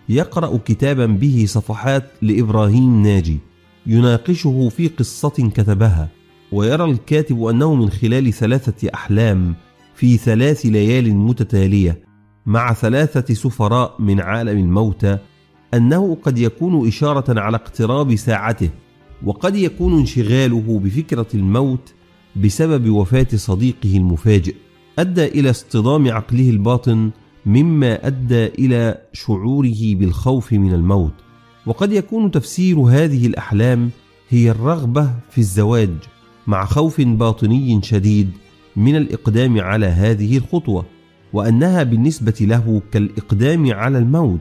يقرأ كتابا به صفحات لإبراهيم ناجي يناقشه في قصة كتبها. ويرى الكاتب أنه من خلال ثلاثة أحلام في ثلاث ليال متتالية مع ثلاثة سفراء من عالم الموتى أنه قد يكون إشارة على اقتراب ساعته وقد يكون انشغاله بفكرة الموت بسبب وفاة صديقه المفاجئ أدى إلى اصطدام عقله الباطن مما أدى إلى شعوره بالخوف من الموت. وقد يكون تفسير هذه الأحلام هي الرغبة في الزواج. مع خوف باطني شديد من الإقدام على هذه الخطوة وأنها بالنسبة له كالإقدام على الموت.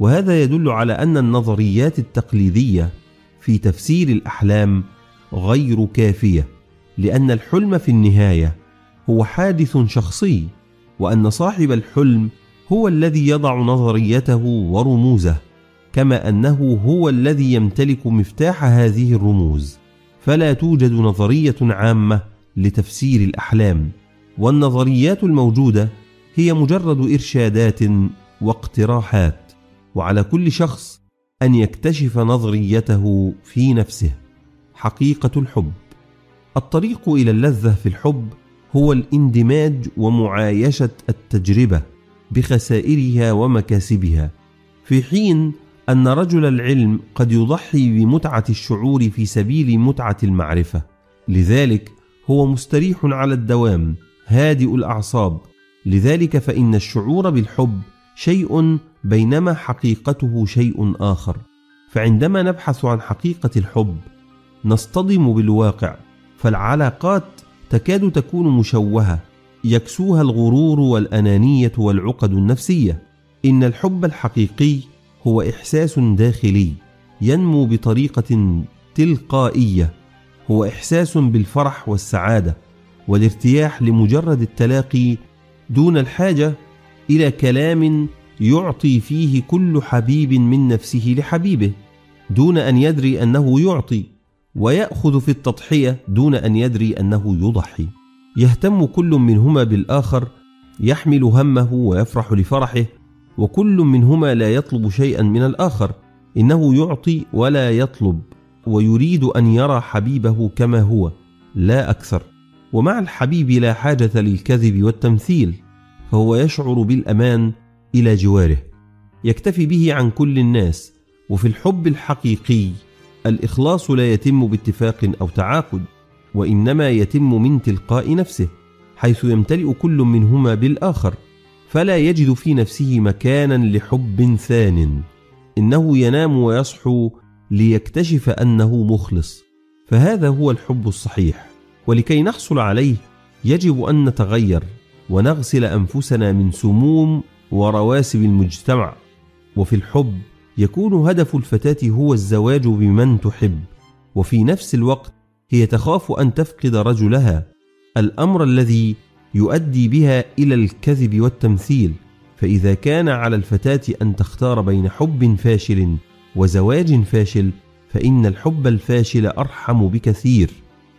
وهذا يدل على أن النظريات التقليدية في تفسير الأحلام غير كافية لأن الحلم في النهاية هو حادث شخصي وأن صاحب الحلم هو الذي يضع نظريته ورموزه كما أنه هو الذي يمتلك مفتاح هذه الرموز. فلا توجد نظرية عامة لتفسير الأحلام والنظريات الموجودة هي مجرد إرشادات واقتراحات وعلى كل شخص أن يكتشف نظريته في نفسه. حقيقة الحب. الطريق إلى اللذة في الحب هو الاندماج ومعايشة التجربة بخسائرها ومكاسبها. في حين أن رجل العلم قد يضحي بمتعة الشعور في سبيل متعة المعرفة. لذلك هو مستريح على الدوام هادئ الأعصاب. لذلك فإن الشعور بالحب شيء بينما حقيقته شيء آخر. فعندما نبحث عن حقيقة الحب نصطدم بالواقع فالعلاقات تكاد تكون مشوهة. يكسوها الغرور والأنانية والعقد النفسية. إن الحب الحقيقي هو إحساس داخلي ينمو بطريقة تلقائية. هو إحساس بالفرح والسعادة والارتياح لمجرد التلاقي دون الحاجة إلى كلام يعطي فيه كل حبيب من نفسه لحبيبه دون أن يدري أنه يعطي ويأخذ في التضحية دون أن يدري أنه يضحي. يهتم كل منهما بالآخر يحمل همه ويفرح لفرحه وكل منهما لا يطلب شيئا من الآخر. إنه يعطي ولا يطلب ويريد أن يرى حبيبه كما هو لا أكثر. ومع الحبيب لا حاجة للكذب والتمثيل فهو يشعر بالأمان إلى جواره. يكتفي به عن كل الناس وفي الحب الحقيقي الإخلاص لا يتم باتفاق أو تعاقد وإنما يتم من تلقاء نفسه حيث يمتلئ كل منهما بالآخر. فلا يجد في نفسه مكانا لحب ثان إنه ينام ويصحو ليكتشف أنه مخلص فهذا هو الحب الصحيح. ولكي نحصل عليه يجب أن نتغير ونغسل أنفسنا من سموم ورواسب المجتمع. وفي الحب يكون هدف الفتاة هو الزواج بمن تحب وفي نفس الوقت هي تخاف أن تفقد رجلها. الأمر الذي يؤدي بها إلى الكذب والتمثيل فإذا كان على الفتاة أن تختار بين حب فاشل وزواج فاشل فإن الحب الفاشل أرحم بكثير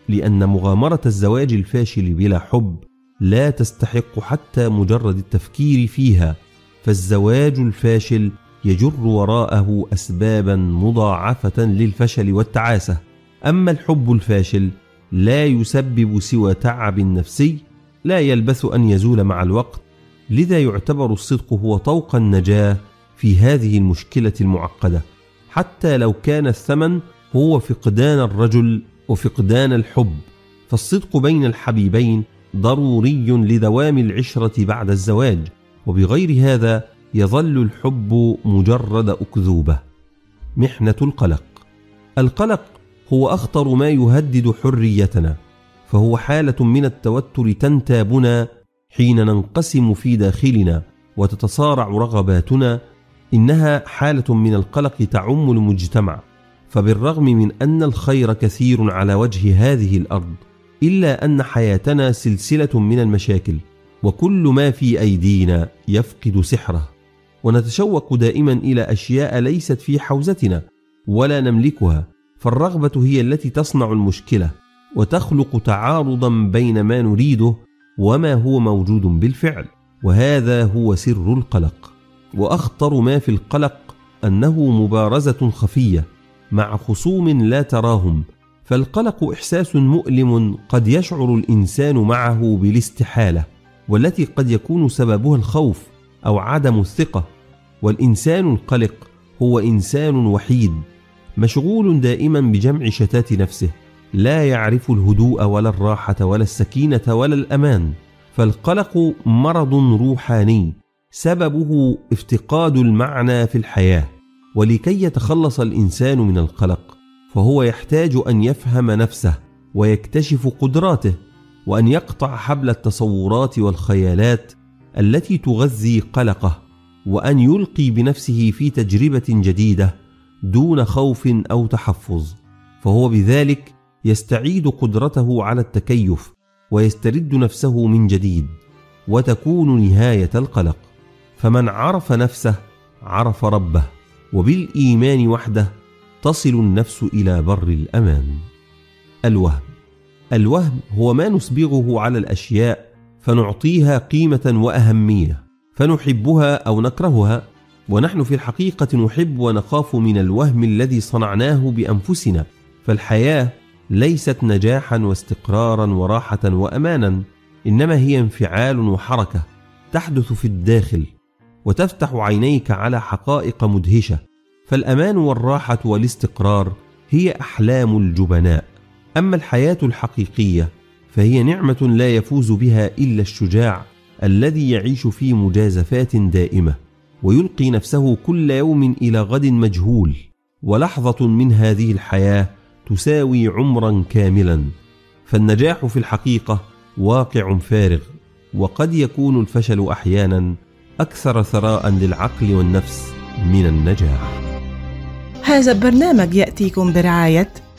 لأن مغامرة الزواج الفاشل بلا حب لا تستحق حتى مجرد التفكير فيها فالزواج الفاشل يجر وراءه اسبابا مضاعفة للفشل والتعاسة. أما الحب الفاشل لا يسبب سوى تعب نفسي لا يلبث أن يزول مع الوقت لذا يعتبر الصدق هو طوق النجاة في هذه المشكلة المعقدة حتى لو كان الثمن هو فقدان الرجل وفقدان الحب. فالصدق بين الحبيبين ضروري لدوام العشرة بعد الزواج وبغير هذا يظل الحب مجرد أكذوبة. محنة القلق. القلق هو أخطر ما يهدد حريتنا. فهو حالة من التوتر تنتابنا حين ننقسم في داخلنا وتتصارع رغباتنا إنها حالة من القلق تعم المجتمع. فبالرغم من أن الخير كثير على وجه هذه الأرض إلا أن حياتنا سلسلة من المشاكل وكل ما في أيدينا يفقد سحره. ونتشوق دائما إلى أشياء ليست في حوزتنا ولا نملكها فالرغبة هي التي تصنع المشكلة. وتخلق تعارضا بين ما نريده وما هو موجود بالفعل وهذا هو سر القلق. وأخطر ما في القلق أنه مبارزة خفية مع خصوم لا تراهم فالقلق إحساس مؤلم قد يشعر الإنسان معه بالاستحالة والتي قد يكون سببها الخوف أو عدم الثقة. والإنسان القلق هو إنسان وحيد مشغول دائما بجمع شتات نفسه. لا يعرف الهدوء ولا الراحة ولا السكينة ولا الأمان. فالقلق مرض روحاني سببه افتقاد المعنى في الحياة. ولكي يتخلص الإنسان من القلق فهو يحتاج أن يفهم نفسه ويكتشف قدراته وأن يقطع حبل التصورات والخيالات التي تغذي قلقه وأن يلقي بنفسه في تجربة جديدة دون خوف أو تحفظ. فهو بذلك يستعيد قدرته على التكيف ويسترد نفسه من جديد وتكون نهاية القلق. فمن عرف نفسه عرف ربه وبالإيمان وحده تصل النفس إلى بر الأمان. الوهم. الوهم هو ما نسبغه على الأشياء فنعطيها قيمة وأهمية فنحبها أو نكرهها ونحن في الحقيقة نحب ونخاف من الوهم الذي صنعناه بأنفسنا فالحياة ليست نجاحا واستقرارا وراحه وامانا إنما هي انفعال وحركة تحدث في الداخل وتفتح عينيك على حقائق مدهشة. فالأمان والراحة والاستقرار هي أحلام الجبناء. أما الحياة الحقيقية فهي نعمة لا يفوز بها إلا الشجاع الذي يعيش في مجازفات دائمة ويلقي نفسه كل يوم إلى غد مجهول ولحظة من هذه الحياة تساوي عمرا كاملا. فالنجاح في الحقيقة واقع فارغ وقد يكون الفشل أحيانا أكثر ثراء للعقل والنفس من النجاح. هذا البرنامج يأتيكم برعاية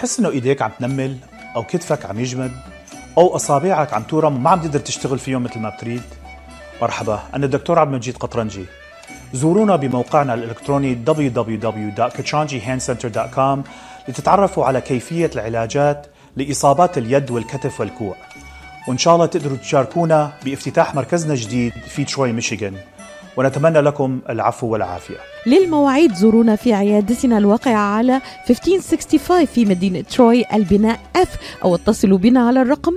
تحس إنه إيديك عم تنمل أو كتفك عم يجمد أو أصابعك عم تورم وما عم تقدر تشتغل فيهم مثل ما بتريد؟ مرحبا أنا الدكتور عبد المجيد قطرنجي. زورونا بموقعنا الإلكتروني www.kachanjihandcenter.com لتتعرفوا على كيفية العلاجات لإصابات اليد والكتف والكوع. وإن شاء الله تقدروا تشاركونا بافتتاح مركزنا الجديد في تروي ميشيغان. ونتمنى لكم العفو والعافية. للمواعيد زورونا في عيادتنا الواقعة على 1565 في مدينة تروي البناء F أو اتصلوا بنا على الرقم 248-869-4263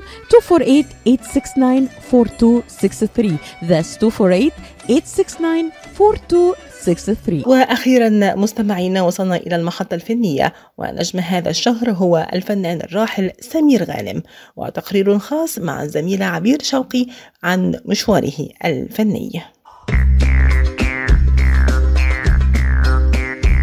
That's 248-869-4263 وأخيرا مستمعينا وصلنا إلى المحطة الفنية ونجم هذا الشهر هو الفنان الراحل سمير غانم وتقرير خاص مع الزميله عبير شوقي عن مشواره الفني.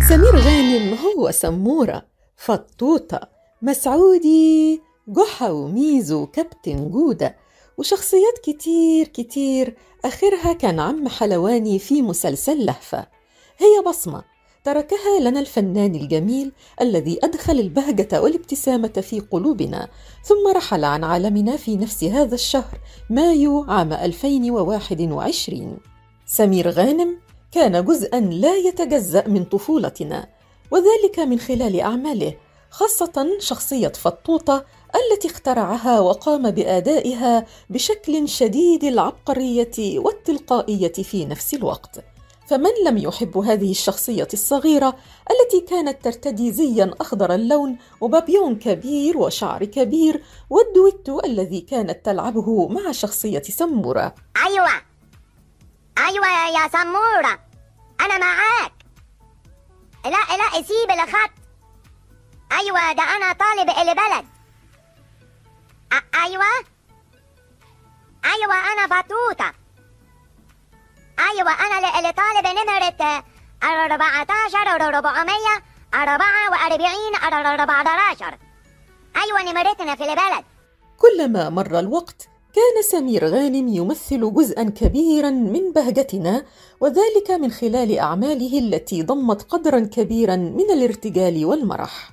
سمير غانم هو سمورة فطوطة مسعودي جحا وميزو كابتن جودة وشخصيات كتير كتير آخرها كان عم حلواني في مسلسل لهفة. هي بصمة تركها لنا الفنان الجميل الذي أدخل البهجة والابتسامة في قلوبنا ثم رحل عن عالمنا في نفس هذا الشهر مايو عام 2021 سمير غانم كان جزءا لا يتجزأ من طفولتنا وذلك من خلال أعماله خاصة شخصية فطوطة التي اخترعها وقام بأدائها بشكل شديد العبقرية والتلقائية في نفس الوقت. فمن لم يحب هذه الشخصية الصغيرة التي كانت ترتدي زيا أخضر اللون وبابيون كبير وشعر كبير والدويتو الذي كانت تلعبه مع شخصية سمورة. أيوه. أيوه يا سمورة. أنا معاك. لا لا سيب الخط. أيوه ده أنا طالب البلد. أيوه. أيوه أنا بطوطة. أيوه أنا اللي طالب نمرة 14 400 44 14 أيوه نمرتنا في البلد. كلما مر الوقت كان سمير غانم يمثل جزءا كبيرا من بهجتنا وذلك من خلال أعماله التي ضمت قدرا كبيرا من الارتجال والمرح.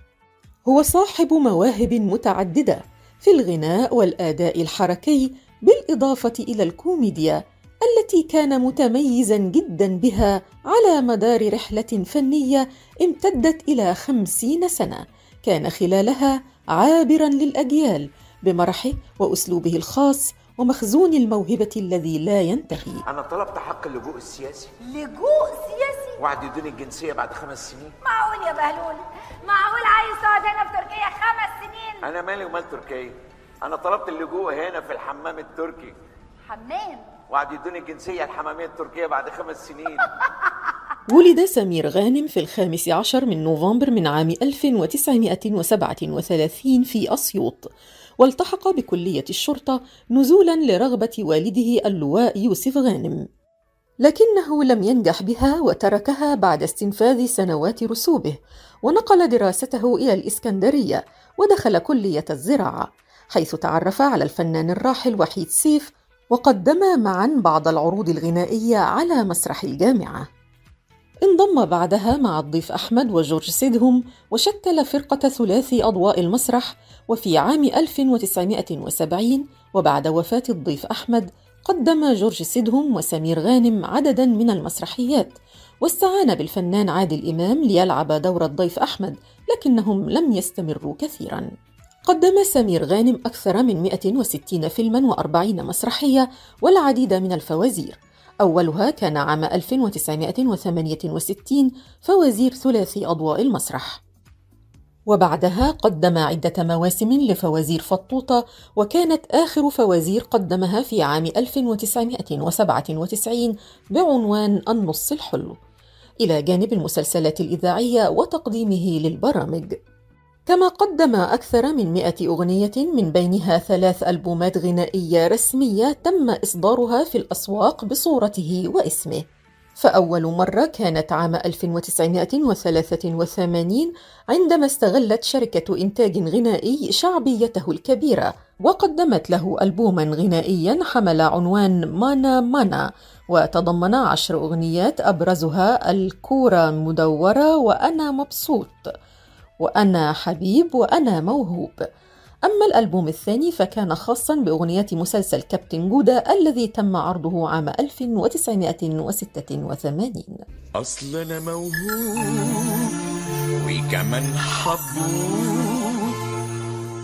هو صاحب مواهب متعددة في الغناء والأداء الحركي بالإضافة إلى الكوميديا التي كان متميزا جدا بها على مدار رحلة فنية امتدت إلى خمسين سنة. كان خلالها عابرا للأجيال بمرحه وأسلوبه الخاص ومخزون الموهبة الذي لا ينتهي. أنا طلبت حق اللجوء السياسي. لجوء سياسي؟ وعد يدوني الجنسية بعد خمس سنين. معقول يا بهلول؟ معقول عايز تقعد هنا في تركيا خمس سنين؟ أنا مالي ومال تركيا. أنا طلبت اللجوء هنا في الحمام التركي. حمام؟ وعد يدوني الجنسية الحمامية التركية بعد خمس سنين. *laughs* ولد سمير غانم في الخامس عشر من نوفمبر من عام 1937 في أسيوط. والتحق بكلية الشرطة نزولا لرغبة والده اللواء يوسف غانم. لكنه لم ينجح بها وتركها بعد استنفاذ سنوات رسوبه ونقل دراسته إلى الإسكندرية ودخل كلية الزراعة حيث تعرف على الفنان الراحل وحيد سيف وقدما معا بعض العروض الغنائية على مسرح الجامعة. انضم بعدها مع الضيف أحمد وجورج سيدهم وشكل فرقة ثلاثي أضواء المسرح وفي عام 1970 وبعد وفاة الضيف أحمد قدم جورج سيدهم وسمير غانم عددا من المسرحيات واستعان بالفنان عادل إمام ليلعب دور الضيف أحمد لكنهم لم يستمروا كثيرا. قدم سمير غانم أكثر من 160 فيلما و40 مسرحية والعديد من الفوازير. أولها كان عام 1968 فوازير ثلاثي أضواء المسرح. وبعدها قدم عدة مواسم لفوازير فطوطة وكانت آخر فوازير قدمها في عام 1997 بعنوان النص الحلو. إلى جانب المسلسلات الإذاعية وتقديمه للبرامج. كما قدم أكثر من مئة أغنية من بينها ثلاث ألبومات غنائية رسمية تم إصدارها في الأسواق بصورته واسمه. فأول مرة كانت عام 1983 عندما استغلت شركة إنتاج غنائي شعبيته الكبيرة وقدمت له ألبوما غنائيا حمل عنوان مانا مانا وتضمن عشر أغنيات أبرزها الكورة مدورة وأنا مبسوط. وأنا حبيب وأنا موهوب. أما الألبوم الثاني فكان خاصا بأغنية مسلسل كابتن جودة الذي تم عرضه عام 1986 أصل أنا موهوب وكمان حبوب.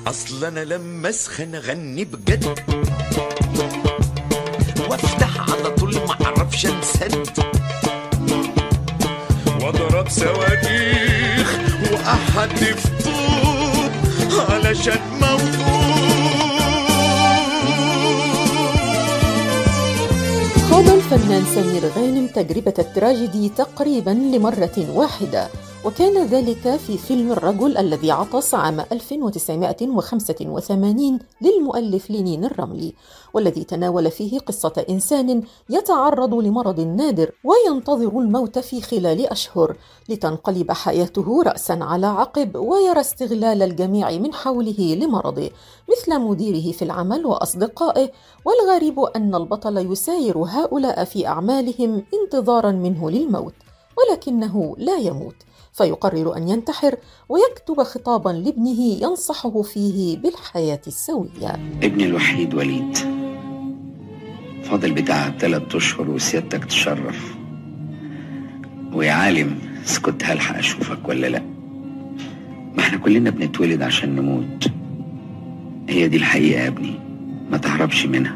أصل أنا لما أسخن أغني بجد وأفتح على طول ما أعرفش أنسد. وأضرب صواريخ واحدف طوب علشان خاض الفنان سمير غانم تجربة التراجيدي تقريبا لمرة واحدة. وكان ذلك في فيلم الرجل الذي عطس عام 1985 للمؤلف لينين الرملي والذي تناول فيه قصة إنسان يتعرض لمرض نادر وينتظر الموت في خلال أشهر لتنقلب حياته رأسا على عقب ويرى استغلال الجميع من حوله لمرضه مثل مديره في العمل وأصدقائه والغريب أن البطل يساير هؤلاء في أعمالهم انتظارا منه للموت ولكنه لا يموت. فيقرر أن ينتحر ويكتب خطابا لابنه ينصحه فيه بالحياة السوية. ابني الوحيد وليد. فاضل بتاع ثلاث أشهر وسيادتك تشرف. ويا عالم كنت هلحق اشوفك ولا لا؟ ما إحنا كلنا بنتولد عشان نموت. هي دي الحقيقة يا ابني ما تهربش منها.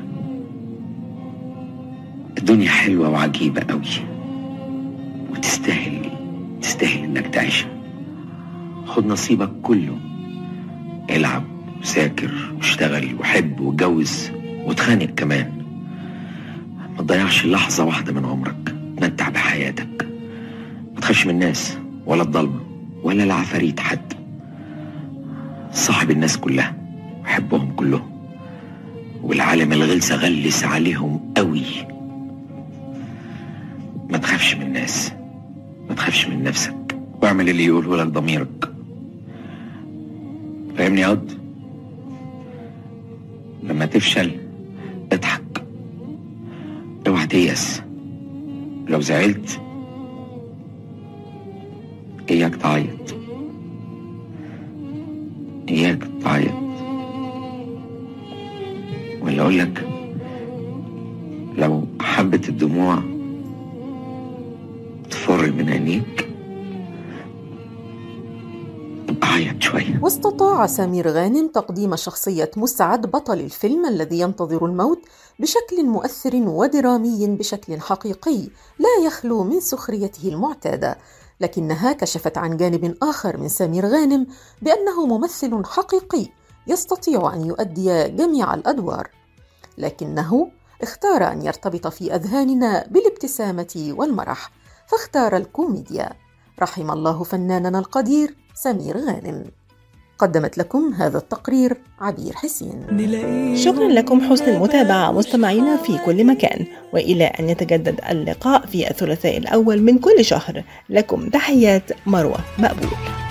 الدنيا حلوة وعجيبة قوي. وتستاهل. تستاهل إنك تعيشها خد نصيبك كله. العب وذاكر واشتغل وحب واتجوز واتخانق كمان. ما تضيعش لحظة واحدة من عمرك. تمتع بحياتك. ما تخافش من الناس ولا الضلمة ولا العفاريت حد. صاحب الناس كلها وحبهم كلهم. والعالم الغلسة غلس عليهم قوي. ما تخافش من الناس. تخافش من نفسك. واعمل اللي يقوله لك ضميرك. فاهمني يا لما تفشل اضحك. اوعى تيأس. لو زعلت اياك تعيط. اياك تعيط. ولا أقول لك لو حبة الدموع تفر من عينيك عيط شوية واستطاع سمير غانم تقديم شخصية مسعد بطل الفيلم الذي ينتظر الموت بشكل مؤثر ودرامي بشكل حقيقي لا يخلو من سخريته المعتادة لكنها كشفت عن جانب آخر من سمير غانم بأنه ممثل حقيقي يستطيع أن يؤدي جميع الأدوار لكنه اختار أن يرتبط في أذهاننا بالابتسامة والمرح. فاختار الكوميديا. رحم الله فناننا القدير سمير غانم. قدمت لكم هذا التقرير عبير حسين. شكرا لكم حسن المتابعة مستمعينا في كل مكان وإلى أن يتجدد اللقاء في الثلاثاء الأول من كل شهر. لكم تحيات مروة مقبول.